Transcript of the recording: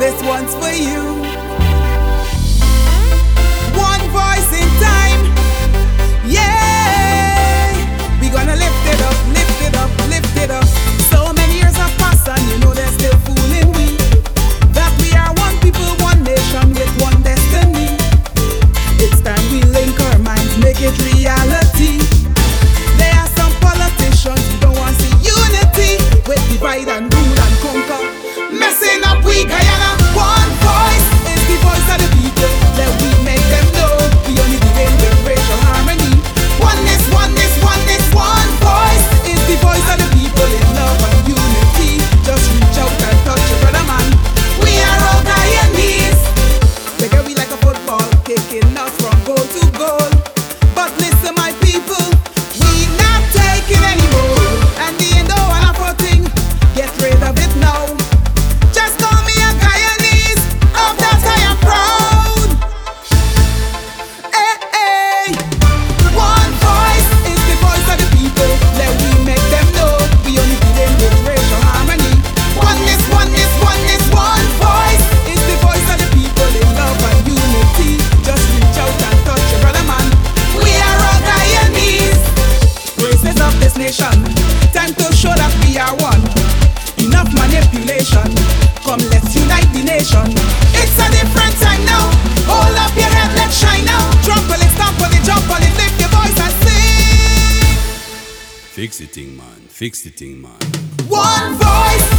This one's for you. One voice in time. Yeah. We gonna lift it up, lift it up, lift it up. So many years have passed and you know they're still fooling me. That we are one people, one nation with one destiny. It's time we link our minds, make it reality. There are some politicians who don't want to see unity with divide and rule of nation, time to show that we are one. Enough manipulation. Come, let's unite the nation. It's a different time now. Hold up your head, let's shine now. Drop on it, stomp on it, jump on it, lift your voice and sing. Fix the thing, man. Fix the thing, man. One voice